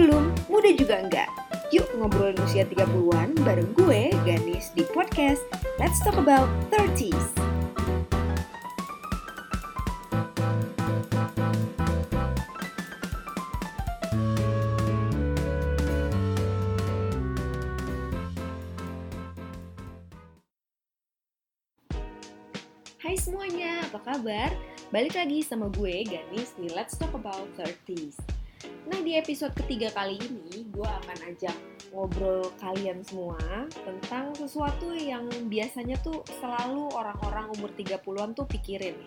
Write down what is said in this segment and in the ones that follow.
belum, muda juga enggak. Yuk ngobrolin usia 30-an bareng gue, Ganis, di podcast Let's Talk About 30s. Hai semuanya, apa kabar? Balik lagi sama gue, Ganis, di Let's Talk About 30s. Nah, di episode ketiga kali ini, gue akan ajak ngobrol kalian semua tentang sesuatu yang biasanya tuh selalu orang-orang umur 30-an tuh pikirin.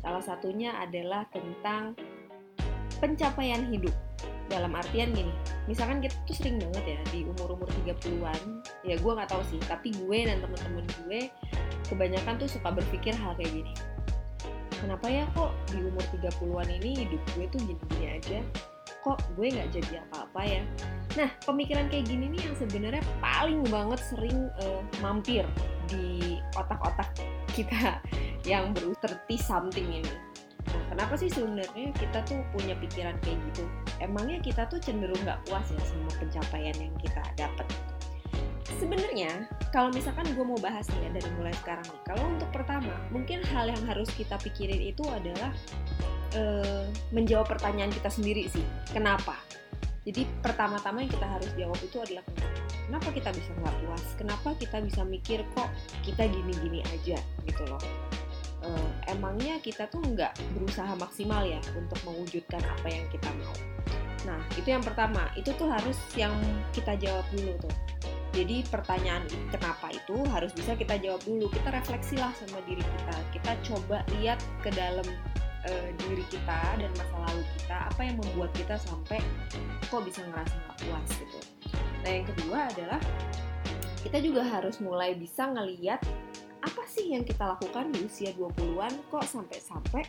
Salah satunya adalah tentang pencapaian hidup. Dalam artian gini, misalkan kita tuh sering banget ya di umur-umur 30-an, ya gue nggak tahu sih, tapi gue dan temen-temen gue kebanyakan tuh suka berpikir hal kayak gini. Kenapa ya kok di umur 30-an ini hidup gue tuh gini-gini aja? Kok gue nggak jadi apa-apa ya? Nah, pemikiran kayak gini nih yang sebenarnya paling banget sering uh, mampir di otak-otak kita yang berusia 30 something ini. Nah, kenapa sih sebenarnya kita tuh punya pikiran kayak gitu? Emangnya kita tuh cenderung nggak puas ya sama pencapaian yang kita dapat? Sebenarnya, kalau misalkan gue mau bahas nih ya dari mulai sekarang nih, kalau untuk pertama, mungkin hal yang harus kita pikirin itu adalah uh, menjawab pertanyaan kita sendiri sih. Kenapa? Jadi pertama-tama yang kita harus jawab itu adalah kenapa? Kenapa kita bisa nggak puas? Kenapa kita bisa mikir kok kita gini-gini aja gitu loh? Uh, emangnya kita tuh nggak berusaha maksimal ya untuk mewujudkan apa yang kita mau? Nah itu yang pertama, itu tuh harus yang kita jawab dulu tuh jadi pertanyaan kenapa itu harus bisa kita jawab dulu. Kita refleksilah sama diri kita. Kita coba lihat ke dalam uh, diri kita dan masa lalu kita. Apa yang membuat kita sampai kok bisa ngerasa nggak puas gitu. Nah yang kedua adalah kita juga harus mulai bisa ngeliat apa sih yang kita lakukan di usia 20-an kok sampai-sampai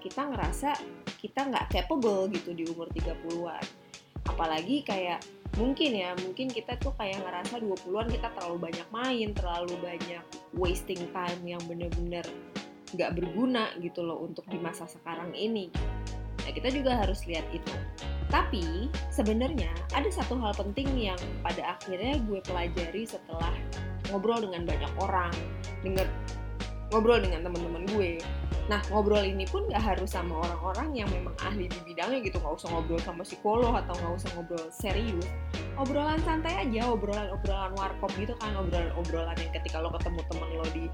kita ngerasa kita nggak capable gitu di umur 30-an. Apalagi kayak mungkin ya mungkin kita tuh kayak ngerasa 20-an kita terlalu banyak main terlalu banyak wasting time yang bener-bener nggak berguna gitu loh untuk di masa sekarang ini. Nah kita juga harus lihat itu. Tapi sebenarnya ada satu hal penting yang pada akhirnya gue pelajari setelah ngobrol dengan banyak orang denger ngobrol dengan teman-teman gue Nah, ngobrol ini pun gak harus sama orang-orang yang memang ahli di bidangnya gitu. Gak usah ngobrol sama psikolog atau gak usah ngobrol serius. Obrolan santai aja, obrolan-obrolan warkop gitu kan. Obrolan-obrolan yang ketika lo ketemu temen lo di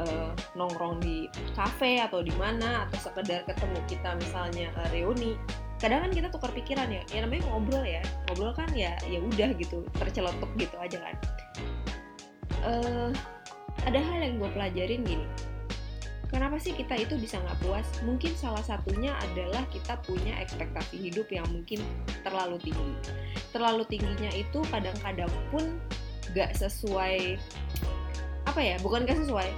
uh, nongkrong di cafe atau di mana atau sekedar ketemu kita misalnya uh, reuni kadang kan kita tukar pikiran ya ya namanya ngobrol ya ngobrol kan ya ya udah gitu tercelotok gitu aja kan uh, ada hal yang gue pelajarin gini Kenapa sih kita itu bisa nggak puas? Mungkin salah satunya adalah kita punya ekspektasi hidup yang mungkin terlalu tinggi. Terlalu tingginya itu kadang-kadang pun nggak sesuai apa ya? Bukan nggak sesuai.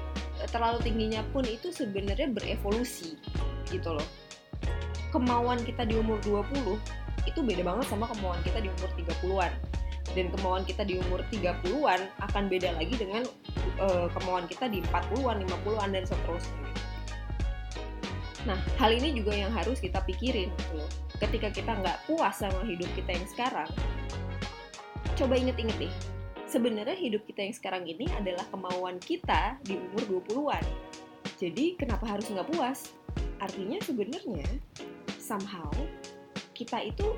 Terlalu tingginya pun itu sebenarnya berevolusi gitu loh. Kemauan kita di umur 20 itu beda banget sama kemauan kita di umur 30-an dan kemauan kita di umur 30-an akan beda lagi dengan uh, kemauan kita di 40-an, 50-an dan seterusnya. Nah, hal ini juga yang harus kita pikirin gitu. Ketika kita nggak puas sama hidup kita yang sekarang, coba inget-inget deh. Sebenarnya hidup kita yang sekarang ini adalah kemauan kita di umur 20-an. Jadi, kenapa harus nggak puas? Artinya sebenarnya somehow kita itu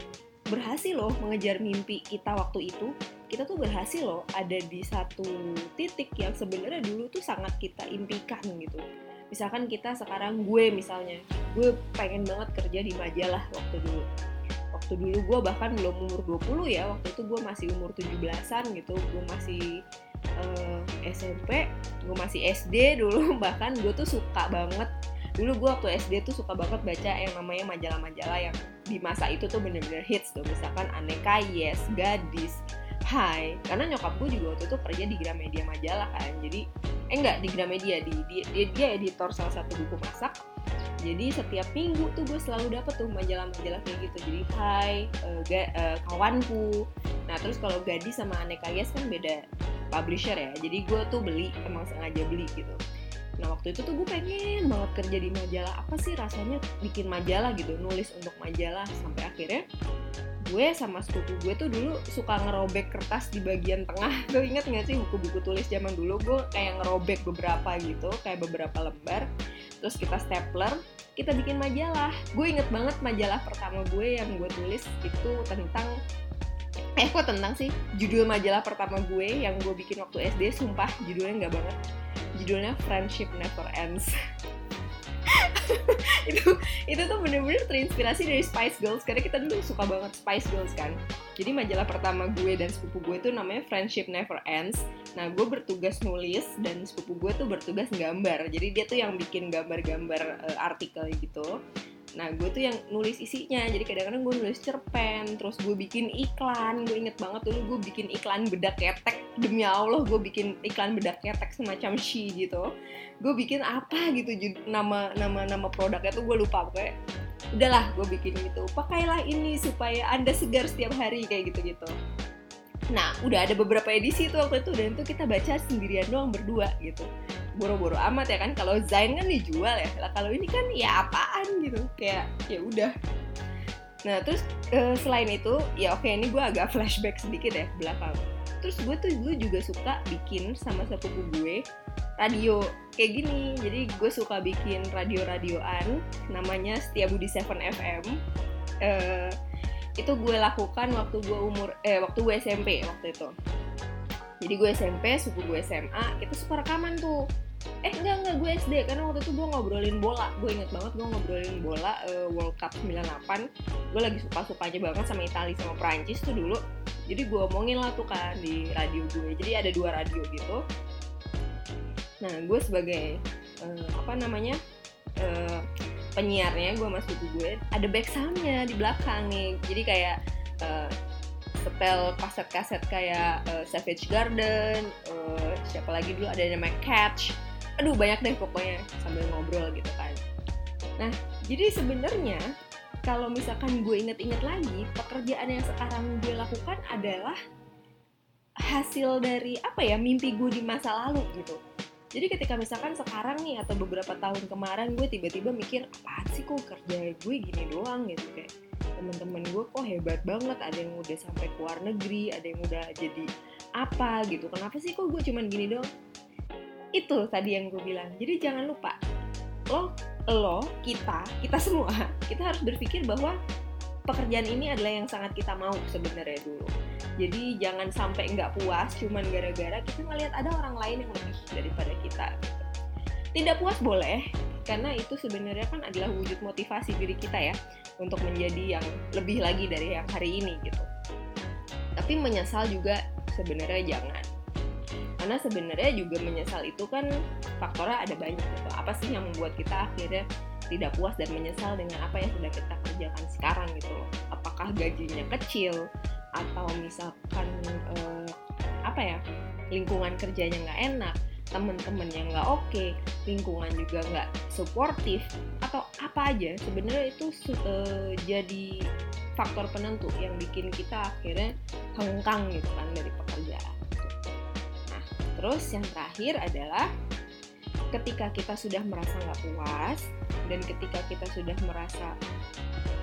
berhasil loh mengejar mimpi kita waktu itu. Kita tuh berhasil loh ada di satu titik yang sebenarnya dulu tuh sangat kita impikan gitu. Misalkan kita sekarang gue misalnya gue pengen banget kerja di majalah waktu dulu. Waktu dulu gue bahkan belum umur 20 ya waktu itu gue masih umur 17-an gitu. Gue masih uh, eh, SMP gue masih SD dulu. Bahkan gue tuh suka banget dulu gue waktu SD tuh suka banget baca yang namanya majalah-majalah yang di masa itu tuh bener-bener hits tuh. Misalkan Aneka Yes, Gadis, Hai. Karena nyokap gue juga waktu itu kerja di Gramedia majalah kan. Jadi eh enggak di Gramedia di dia, dia, dia editor salah satu buku masak. Jadi setiap minggu tuh gue selalu dapet tuh majalah-majalah kayak gitu. Jadi Hai uh, ga, uh, kawanku. Nah terus kalau Gadis sama Aneka Yes kan beda publisher ya. Jadi gue tuh beli emang sengaja beli gitu Nah waktu itu tuh gue pengen banget kerja di majalah. Apa sih rasanya bikin majalah gitu, nulis untuk majalah? Sampai akhirnya gue sama sepupu gue tuh dulu suka ngerobek kertas di bagian tengah. Lo inget gak sih buku-buku tulis zaman dulu? Gue kayak ngerobek beberapa gitu kayak beberapa lembar. Terus kita stapler kita bikin majalah. Gue inget banget majalah pertama gue yang gue tulis itu tentang eh kok tentang sih? Judul majalah pertama gue yang gue bikin waktu SD sumpah judulnya nggak banget judulnya Friendship Never Ends. Itu itu tuh bener-bener terinspirasi dari Spice Girls karena kita dulu suka banget Spice Girls kan? Jadi majalah pertama gue dan sepupu gue itu namanya Friendship Never Ends. Nah gue bertugas nulis dan sepupu gue tuh bertugas gambar. Jadi dia tuh yang bikin gambar-gambar uh, artikel gitu Nah gue tuh yang nulis isinya. Jadi kadang-kadang gue nulis cerpen Terus gue bikin iklan. Gue inget banget dulu gue bikin iklan bedak ketek. Demi Allah gue bikin iklan bedak ketek semacam she gitu. Gue bikin apa gitu Nama nama nama produknya tuh gue lupa. Pokoknya udahlah gue bikin gitu Pakailah ini supaya anda segar setiap hari Kayak gitu-gitu. Nah, udah ada beberapa edisi tuh waktu itu. Dan itu kita baca sendirian doang berdua gitu boro-boro amat ya kan. Kalau Zain kan dijual ya. Lah kalau ini kan ya apaan gitu. Kayak ya udah. Nah terus uh, selain itu ya oke ini gue agak flashback sedikit ya belakang. Terus gue tuh dulu juga suka bikin sama sepupu gue radio. Kayak gini. Jadi gue suka bikin radio-radioan namanya Setia Budi 7 FM uh, itu gue lakukan waktu gue umur eh waktu gue SMP waktu itu. Jadi gue SMP, suku gue SMA, kita suka rekaman tuh eh enggak enggak gue SD karena waktu itu gue ngobrolin bola. Gue inget banget gue ngobrolin bola uh, World Cup 98 gue lagi suka sukanya banget sama Italia sama Prancis tuh dulu. Jadi gue omongin lah tuh kan di radio gue. Jadi ada dua radio gitu. Nah gue sebagai uh, apa namanya uh, penyiarnya gue masuk ke gue ada back soundnya di belakang nih. Jadi kayak uh, setel kaset-kaset kayak uh, Savage Garden, uh, siapa lagi dulu? Ada yang namanya Catch, aduh banyak deh pokoknya sambil ngobrol gitu kan. Nah jadi sebenarnya kalau misalkan gue inget-inget lagi pekerjaan yang sekarang gue lakukan adalah hasil dari apa ya mimpi gue di masa lalu gitu. Jadi ketika misalkan sekarang nih atau beberapa tahun kemarin gue tiba-tiba mikir apa sih kok kerja gue gini doang? Gitu kayak temen-temen gue kok hebat banget ada yang udah sampai ke luar negeri ada yang udah jadi apa? Gitu kenapa sih kok gue cuman gini doang itu tadi yang gue bilang. Jadi jangan lupa lo lo kita kita semua kita harus berpikir bahwa pekerjaan ini adalah yang sangat kita mau sebenarnya dulu. Jadi jangan sampai nggak puas cuman gara-gara kita ngelihat ada orang lain yang lebih daripada kita. Tidak puas boleh karena itu sebenarnya kan adalah wujud motivasi diri kita ya untuk menjadi yang lebih lagi dari yang hari ini gitu. Tapi menyesal juga sebenarnya jangan karena sebenarnya juga menyesal itu kan faktornya ada banyak gitu. Apa sih yang membuat kita akhirnya tidak puas dan menyesal dengan apa yang sudah kita kerjakan sekarang gitu loh? Apakah gajinya kecil atau misalkan eh, apa ya lingkungan kerjanya nggak enak temen-temen yang nggak oke okay, lingkungan juga nggak suportif atau apa aja? Sebenarnya itu uh, jadi faktor penentu yang bikin kita akhirnya hengkang gitu kan dari pekerjaan Terus yang terakhir adalah ketika kita sudah merasa nggak puas dan ketika kita sudah merasa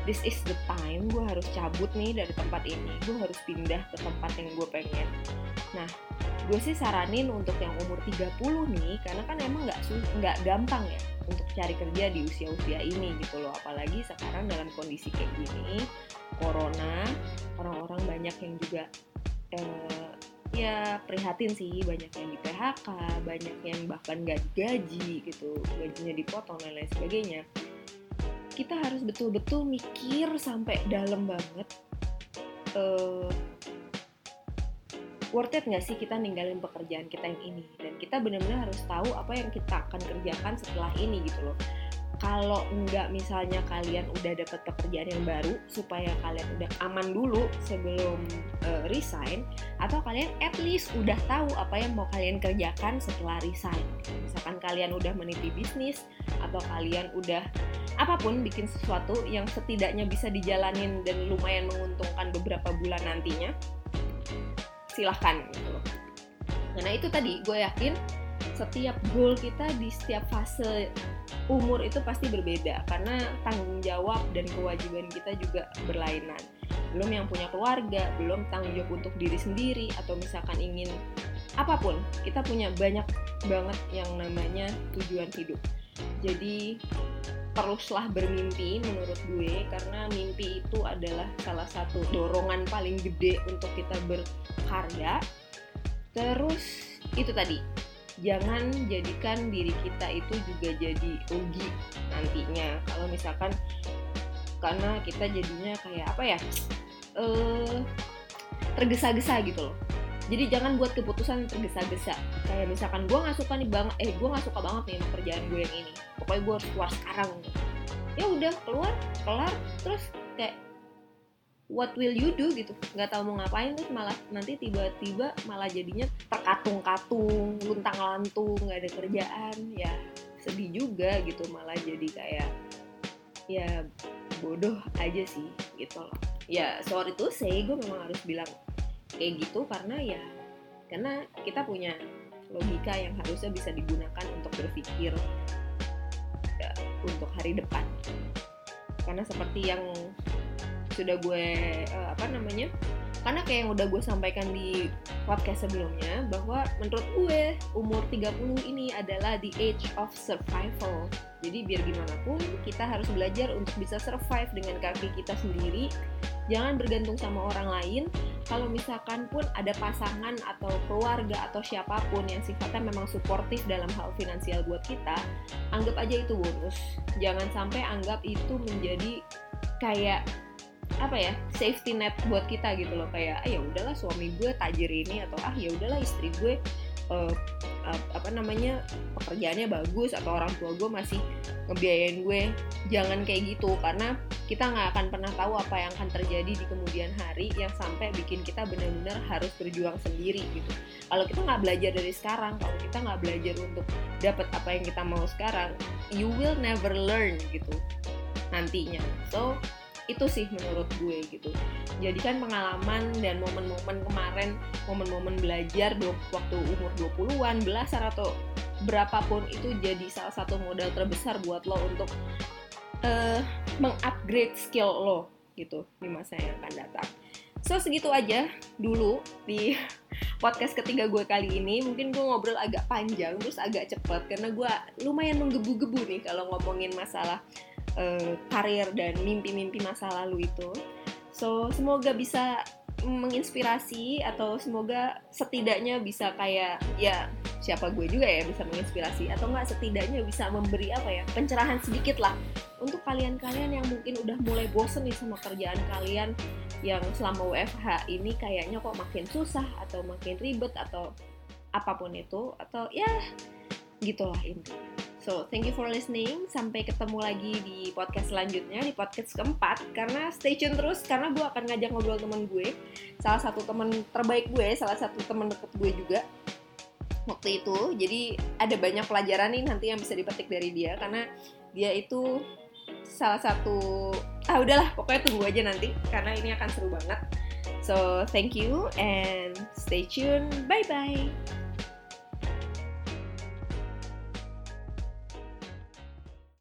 this is the time gue harus cabut nih dari tempat ini gue harus pindah ke tempat yang gue pengen. Nah gue sih saranin untuk yang umur 30 nih karena kan emang nggak nggak gampang ya untuk cari kerja di usia-usia ini gitu loh. Apalagi sekarang dalam kondisi kayak gini corona orang-orang banyak yang juga eh, ya prihatin sih banyak yang di PHK banyak yang bahkan gak digaji gitu gajinya dipotong dan lain sebagainya. Kita harus betul-betul mikir sampai dalam banget uh, worth it nggak sih kita ninggalin pekerjaan kita yang ini? Dan kita benar-benar harus tahu apa yang kita akan kerjakan setelah ini gitu loh. Kalau enggak misalnya kalian udah dapat pekerjaan yang baru supaya kalian udah aman dulu sebelum uh, resign atau kalian at least udah tahu apa yang mau kalian kerjakan setelah resign. Misalkan kalian udah meniti bisnis atau kalian udah apa pun bikin sesuatu yang setidaknya bisa dijalanin dan lumayan menguntungkan beberapa bulan nantinya silahkan gitu loh. Karena itu tadi gue yakin setiap goal kita di setiap fase umur itu pasti berbeda. Karena tanggung jawab dan kewajiban kita juga berlainan. belum yang punya keluarga belum tanggung jawab untuk diri sendiri atau misalkan ingin apa pun kita punya banyak banget yang namanya tujuan hidup. Jadi teruslah bermimpi menurut gue karena mimpi itu adalah salah satu dorongan paling gede untuk kita berkarya. Terus itu tadi. Jangan jadikan diri kita itu juga jadi rugi nantinya. Kalau misalkan karena kita jadinya kayak apa ya eh tergesa-gesa gitu loh jadi jangan buat keputusan tergesa-gesa. Kayak misalkan gue nggak suka nih banget eh gue nggak suka banget nih sama kerjaan gue yang ini. Pokoknya gue harus keluar sekarang. Ya udah keluar kelar terus kayak what will you do gitu. Nggak tahu mau ngapain terus malah nanti tiba-tiba malah jadinya terkatung-katung luntang-lantung nggak ada kerjaan. Ya sedih juga gitu. Malah jadi kayak ya bodoh aja sih gitu loh. Ya sorry tuh say gue memang harus bilang kayak gitu karena ya karena kita punya logika yang harusnya bisa digunakan untuk berpikir ya, untuk hari depan. Karena seperti yang sudah gue uh, apa namanya karena kayak yang udah gue sampaikan di podcast sebelumnya bahwa menurut gue umur 30 ini adalah the age of survival. Jadi biar gimana pun kita harus belajar untuk bisa survive dengan kaki kita sendiri. Jangan bergantung sama orang lain kalau misalkan pun ada pasangan atau keluarga atau siapa pun yang sifatnya memang suportif dalam hal finansial buat kita anggap aja itu bonus. Jangan sampai anggap itu menjadi kayak apa ya safety net buat kita gitu loh. Kayak ah, ya udahlah suami gue tajir ini atau ah ya udahlah istri gue uh, apa namanya pekerjaannya bagus atau orang tua gue masih ngebiayain gue jangan kayak gitu. Karena kita nggak akan pernah tahu apa yang akan terjadi di kemudian hari yang sampai bikin kita benar-benar harus berjuang sendiri gitu. Kalau kita nggak belajar dari sekarang kalau kita nggak belajar untuk dapat apa yang kita mau sekarang you will never learn gitu nantinya. So itu sih menurut gue gitu jadikan pengalaman dan momen-momen kemarin momen-momen belajar waktu umur 20-an belasan atau berapapun itu jadi salah satu modal terbesar buat lo untuk uh, mengupgrade skill lo gitu di masa yang akan datang So segitu aja dulu di podcast ketiga gue kali ini. Mungkin gue ngobrol agak panjang terus agak cepet karena gue lumayan menggebu-gebu nih kalau ngomongin masalah uh, karir dan mimpi-mimpi masa lalu itu. So semoga bisa menginspirasi atau semoga setidaknya bisa kayak ya siapa gue juga ya bisa menginspirasi atau enggak setidaknya bisa memberi apa ya pencerahan sedikit lah untuk kalian-kalian yang mungkin udah mulai bosen nih sama kerjaan kalian yang selama WFH ini kayaknya kok makin susah atau makin ribet atau apa pun itu atau ya gitulah intinya. So, thank you for listening. Sampai ketemu lagi di podcast selanjutnya, di podcast keempat. Karena stay tune terus, karena gue akan ngajak ngobrol temen gue. Salah satu temen terbaik gue, salah satu temen deket gue juga. Waktu itu, jadi ada banyak pelajaran nih nanti yang bisa dipetik dari dia. Karena dia itu salah satu... Ah udahlah, pokoknya tunggu aja nanti. Karena ini akan seru banget. So, thank you and stay tune. Bye-bye.